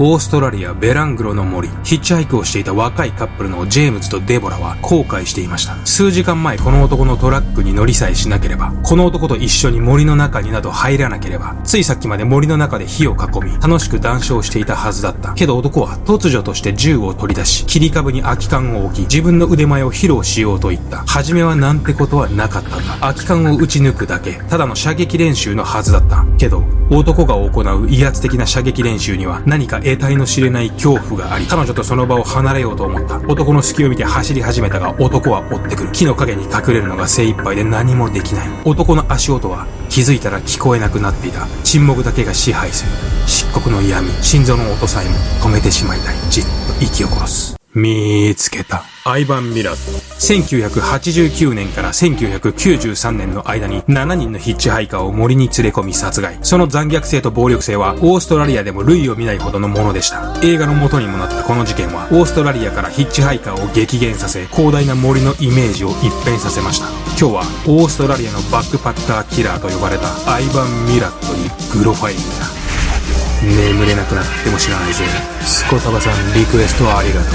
オーストラリア・ベラングロの森、ヒッチハイクをしていた若いカップルのジェームズとデボラは後悔していました。数時間前この男のトラックに乗りさえしなければ、この男と一緒に森の中になど入らなければ、ついさっきまで森の中で火を囲み、楽しく談笑していたはずだった。けど男は突如として銃を取り出し、切り株に空き缶を置き、自分の腕前を披露しようと言った。初めはなんてことはなかったんだ。空き缶を撃ち抜くだけ、ただの射撃練習のはずだった。けど、男が行う威圧的な射撃練習には何か得体の知れない恐怖があり、彼女とその場を離れようと思った。男の隙を見て走り始めたが、男は追ってくる。木の陰に隠れるのが精一杯で何もできない。男の足音は気づいたら聞こえなくなっていた。沈黙だけが支配する。漆黒の闇、心臓の音さえも止めてしまいたい。じっと息を殺す。見つけた。アイバン・ミラー。1989年から1993年の間に7人のヒッチハイカーを森に連れ込み殺害。その残虐性と暴力性はオーストラリアでも類を見ないほどのものでした。映画の元にもなったこの事件はオーストラリアからヒッチハイカーを激減させ広大な森のイメージを一変させました。今日はオーストラリアのバックパッカーキラーと呼ばれたアイバン・ミラットにグロファイリンだ。眠れなくなっても知らないぜ。スコタバさんリクエストありがと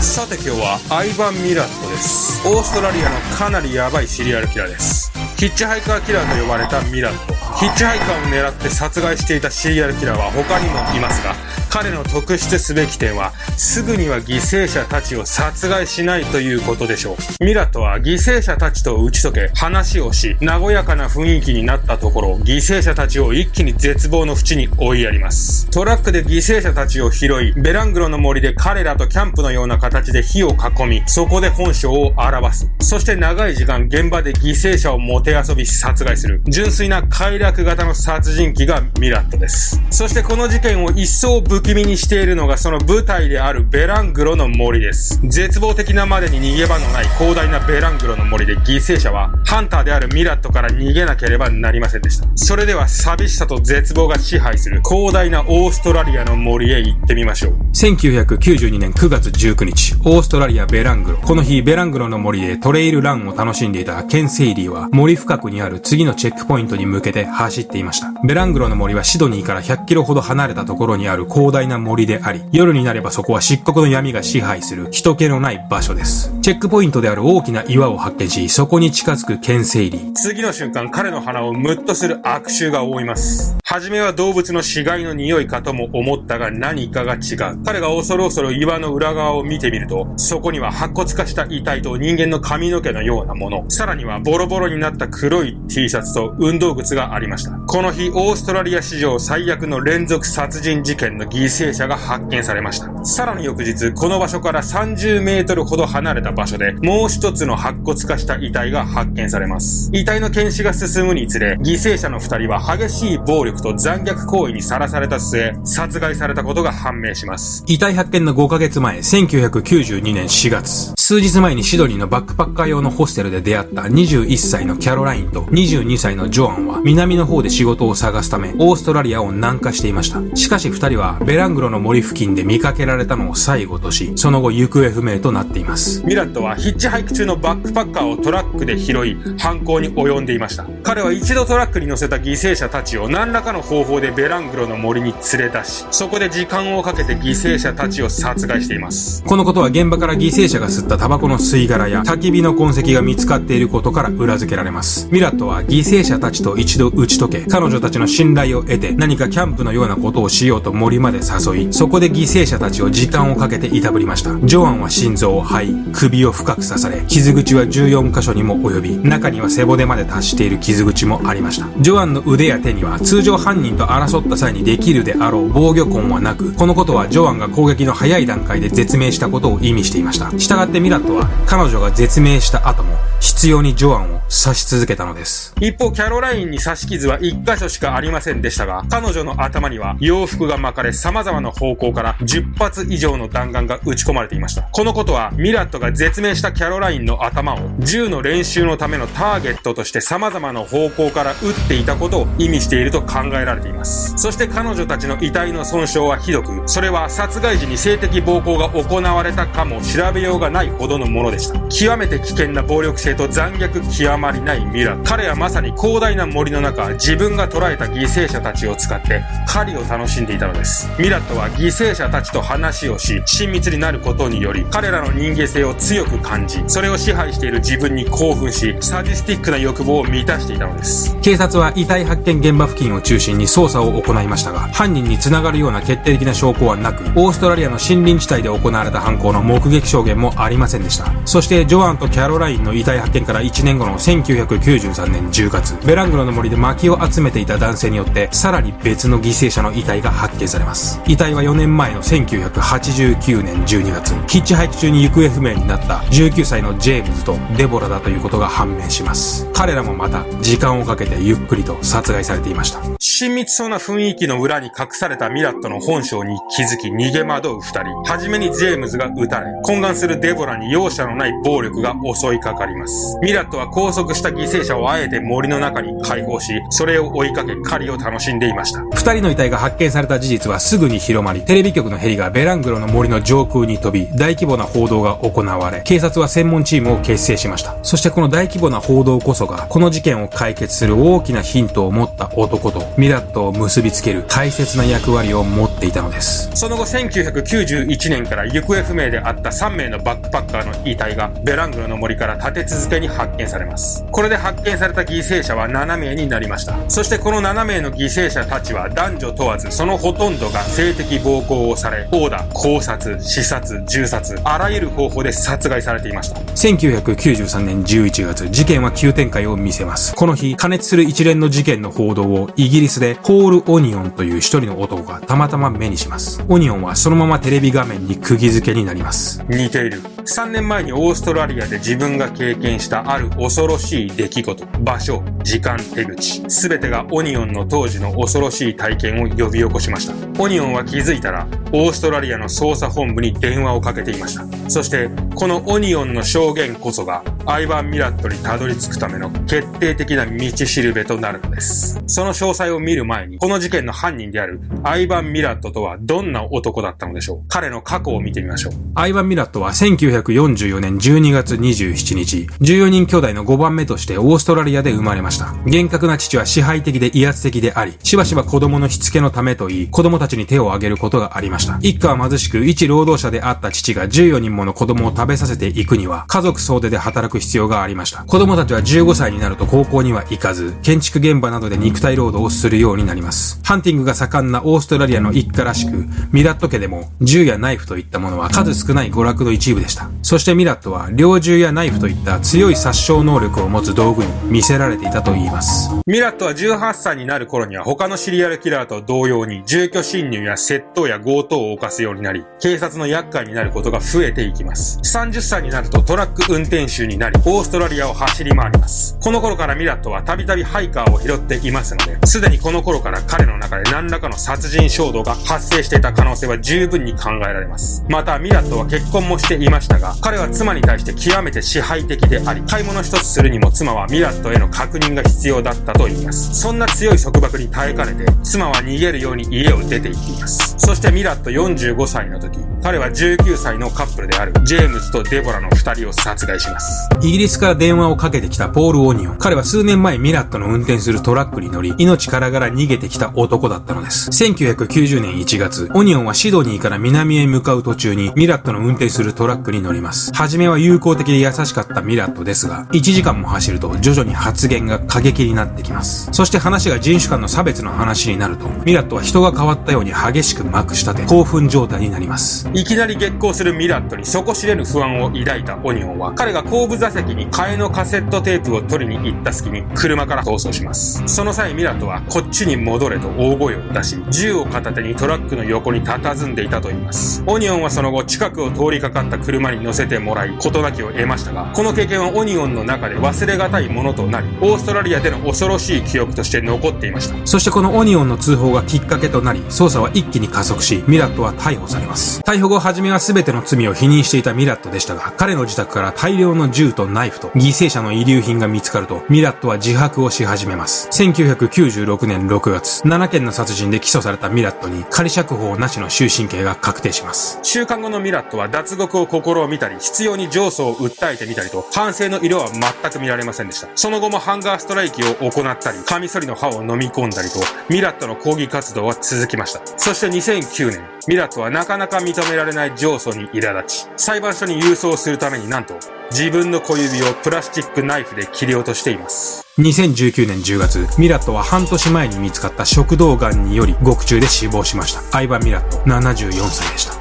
うさて今日はアイバン・ミラットです。オーストラリアのかなりヤバいシリアルキラーです。ヒッチハイカーキラーと呼ばれたミラット。ヒッチハイカーを狙って殺害していたシリアルキラーは他にもいますが彼の特筆すべき点は、すぐには犠牲者たちを殺害しないということでしょう。ミラットは犠牲者たちと打ち解け、話をし、和やかな雰囲気になったところ、犠牲者たちを一気に絶望の淵に追いやります。トラックで犠牲者たちを拾い、ベラングロの森で彼らとキャンプのような形で火を囲み、そこで本性を表す。そして長い時間現場で犠牲者をもてあそび殺害する。純粋な快楽型の殺人鬼がミラットです。そしてこの事件を一層不気味にしているのがその舞台であるベラングロの森です。絶望的なまでに逃げ場のない広大なベラングロの森で犠牲者はハンターであるミラットから逃げなければなりませんでした。それでは寂しさと絶望が支配する広大なオーストラリアの森へ行ってみましょう。1992年9月19日、オーストラリアベラングロ。この日、ベラングロの森でトレイルランを楽しんでいたケン・セイリーは森深くにある次のチェックポイントに向けて走っていました。ベラングロの森はシドニーから100キロほど離れたところにある広大な森であり、夜になればそこは漆黒の闇が支配する人気のない場所です。チェックポイントである大きな岩を発見し、そこに近づく剣整理。次の瞬間、彼の鼻をムッとする悪臭が覆います。はじめは動物の死骸の匂いかとも思ったが何かが違う。彼が恐る恐る岩の裏側を見てみると、そこには白骨化した遺体と人間の髪の毛のようなもの、さらにはボロボロになった黒い T シャツと運動靴がありました。この日、オーストラリア史上最悪の連続殺人事件の犠牲者が発見されました。さらに翌日、この場所から30メートルほど離れた場所で、もう一つの白骨化した遺体が発見されます。遺体の検視が進むにつれ、犠牲者の二人は激しい暴力と残虐行為にさらされた末、殺害されたことが判明します。遺体発見の5ヶ月前、1992年4月、数日前にシドニーのバックパッカー用のホステルで出会った21歳のキャロラインと22歳のジョアンは、南の方で仕事を探すため、オーストラリアを南下していました。しかし二人は、ベラングロの森付近で見かけられたのを最後とし、その後行方不明となっています。ミラットはヒッチハイク中のバックパッカーをトラックで拾い、犯行に及んでいました。彼は一度トラックに乗せた犠牲者たちを何らかの方法でベラングロの森に連れ出し、そこで時間をかけて犠牲者たちを殺害しています。このことは現場から犠牲者が吸ったタバコの吸い殻や焚き火の痕跡が見つかっていることから裏付けられます。ミラットは犠牲者たちと一度打ち解け、彼女たちの信頼を得て何かキャンプのようなことをしようと森まで誘い、そこで犠牲者たちを時間をかけていたぶりました。ジョアンは心臓を肺、首を深く刺され、傷口は14箇所にも及び、中には背骨まで達している傷口もありました。ジョアンの腕や手には通常犯人と争った際にできるであろう防御痕はなく、このことはジョアンが攻撃の早い段階で絶命したことを意味していました。従ってミラットは彼女が絶命した後も必要にジョアンを刺し続けたのです。一方、キャロラインに刺し傷は1箇所しかありませんでしたが、彼女の頭には洋服が巻かれ様々な方向から10発以上の弾丸が撃ち込まれていました。このことは、ミラットが絶命したキャロラインの頭を銃の練習のためのターゲットとして様々な方向から撃っていたことを意味していると考えられています。そして彼女たちの遺体の損傷はひどく、それは殺害時に性的暴行が行われたかも調べようがないほどのものでした。極めて危険な暴力性性と残虐極まりないミラ。彼はまさに広大な森の中、自分が捕らえた犠牲者たちを使って狩りを楽しんでいたのです。ミラットは犠牲者たちと話をし、親密になることにより、彼らの人間性を強く感じ、それを支配している自分に興奮し、サディスティックな欲望を満たしていたのです。警察は遺体発見現場付近を中心に捜査を行いましたが、犯人に繋がるような決定的な証拠はなく、オーストラリアの森林地帯で行われた犯行の目撃証言もありませんでした。そして、ジョアンとキャロラインの遺体発見から1年後の1993年10月、ベラングロの森で薪を集めていた男性によって、さらに別の犠牲者の遺体が発見されます。遺体は4年前の1989年12月、ヒッチハイク中に行方不明になった19歳のジェームズとデボラだということが判明します。彼らもまた、時間をかけてゆっくりと殺害されていました。親密そうな雰囲気の裏に隠されたミラットの本性に気づき逃げ惑う二人。はじめにジェームズが撃たれ、懇願するデボラに容赦のない暴力が襲いかかります。ミラットは拘束した犠牲者をあえて森の中に解放し、それを追いかけ狩りを楽しんでいました。二人の遺体が発見された事実はすぐに広まり、テレビ局のヘリがベラングロの森の上空に飛び、大規模な報道が行われ、警察は専門チームを結成しました。そしてこの大規模な報道こそが、この事件を解決する大きなヒントを持った男と、ミラットを結びつける大切な役割を持っていたのです。その後1991年から行方不明であった3名のバックパッカーの遺体がベラングロの森から立て続けに発見されます。これで発見された犠牲者は7名になりました。そしてこの7名の犠牲者たちは男女問わずそのほとんどが性的暴行をされ、殴打、考察、刺殺、銃殺、あらゆる方法で殺害されていました。1993年11月、事件は急展開を見せます。この日、加熱する一連の事件の報道をイギリスでポール・オニオンという一人の男がたまたま目にします。オニオンはそのままテレビ画面に釘付けになります。似ている。3年前にオーストラリアで自分が経験したある恐ろしい出来事、場所、時間、手口、すべてがオニオンの当時の恐ろしい体験を呼び起こしました。オニオンは気づいたら、オーストラリアの捜査本部に電話をかけていました。そして、このオニオンの証言こそが、アイバン・ミラットにたどり着くための決定的な道しるべとなるのです。その詳細を見る前に、この事件の犯人であるアイバン・ミラットとはどんな男だったのでしょう彼の過去を見てみましょう。アイバン・ミラットは1944年12月27日、14人兄弟の5番目としてオーストラリアで生まれました。厳格な父は支配的で威圧的であり、しばしば子供のしつけのためと言い、子供たちに手を挙げることがありました。一家は貧しく、一労働者であった父が14人もの子供を食べさせていくには、家族総出で働く必要がありました。子供たちは15歳になると高校には行かず、建築現場などで肉体労働をするようになります。ハンティングが盛んなオーストラリアの一家らしく、ミラット家でも銃やナイフといったものは数少ない娯楽の一部でした。そしてミラットは猟銃やナイフといった強い殺傷能力を持つ道具に見せられていたと言います。ミラットは18歳になる頃には他のシリアルキラーと同様に住居侵入や窃盗や強盗を犯すようになり、警察の厄介になることが増えていきます。30歳になるとトラック運転手になり、オーストラリアを走り回ります。この頃からミラットはたびたびハイカーを拾っていますので、すでにこの頃から彼の中で何らかの殺人衝動が発生していた可能性は十分に考えられます。また、ミラットは結婚もしていましたが、彼は妻に対して極めて支配的であり、買い物一つするにも妻はミラットへの確認が必要だったと言います。そんな強い束縛に耐えかねて、妻は逃げるように家を出て行っています。そしてミラット45歳の時、彼は19歳のカップルであるジェームズとデボラの2人を殺害します。イギリスから電話をかけてきたポール・オニオン。彼は数年前ミラットの運転するトラックに乗り、命からがら逃げてきた男だったのです。1990年1月、オニオンはシドニーから南へ向かう途中にミラットの運転するトラックに乗ります。はじめは友好的で優しかったミラットですが、1時間も走ると徐々に発言が過激になってきます。そして話が人種間の差別の話になると、ミラットは人が変わったように激しくまくしたて、興奮状態になります。いきなり激高するミラットに底知れぬ不安を抱いたオニオンは、彼が後部座席に替えのカセットテープを取りに行った隙に車から逃走します。その際ミラットはこっちに戻れと大声を出し、銃を片手にトラックの横に佇んでいたと言います。オニオンはその後近くを通りかかった車に乗せてもらい、事なきを得ましたが、この経験はオニオンの中で忘れがたいものとなり、オーストラリアでの恐ろしい記憶として残っていました。そしてこのオニオンの通報がきっかけとなり、捜査は一気に加速し、ミラットは逮捕されます。逮捕後、初めは全ての罪を否認していたミラットでしたが、彼の自宅から大量の銃とナイフと犠牲者の遺留品が見つかると、ミラットは自白をし始めます。1996年6月、7件の殺人で起訴されたミラットに仮釈放なしの終身刑が確定します。週間後のミラットは脱獄を試ころを見たり、必要に上訴を訴えてみたりと、反省の色は全く見られませんでした。その後もハンガーストライキを行ったり、カミソリの刃を飲み込んだりと、ミラットの抗議活動は続きました。そして2009年、ミラットはなかなか認められない上訴に苛立ち、裁判所に郵送するためになんと、自分の小指をプラスチックナイフで切り落としています。2019年10月、ミラットは半年前に見つかった食道癌により獄中で死亡しました。相葉・ミラット、74歳でした。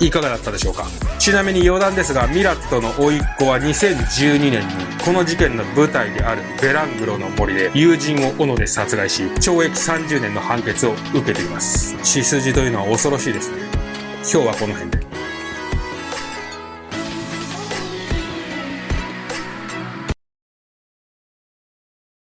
いかがだったでしょうか？ちなみに余談ですが、ミラットの甥っ子は2012年に、この事件の舞台であるベラングロの森で友人を斧で殺害し、懲役30年の判決を受けています。血筋というのは恐ろしいですね。今日はこの辺で。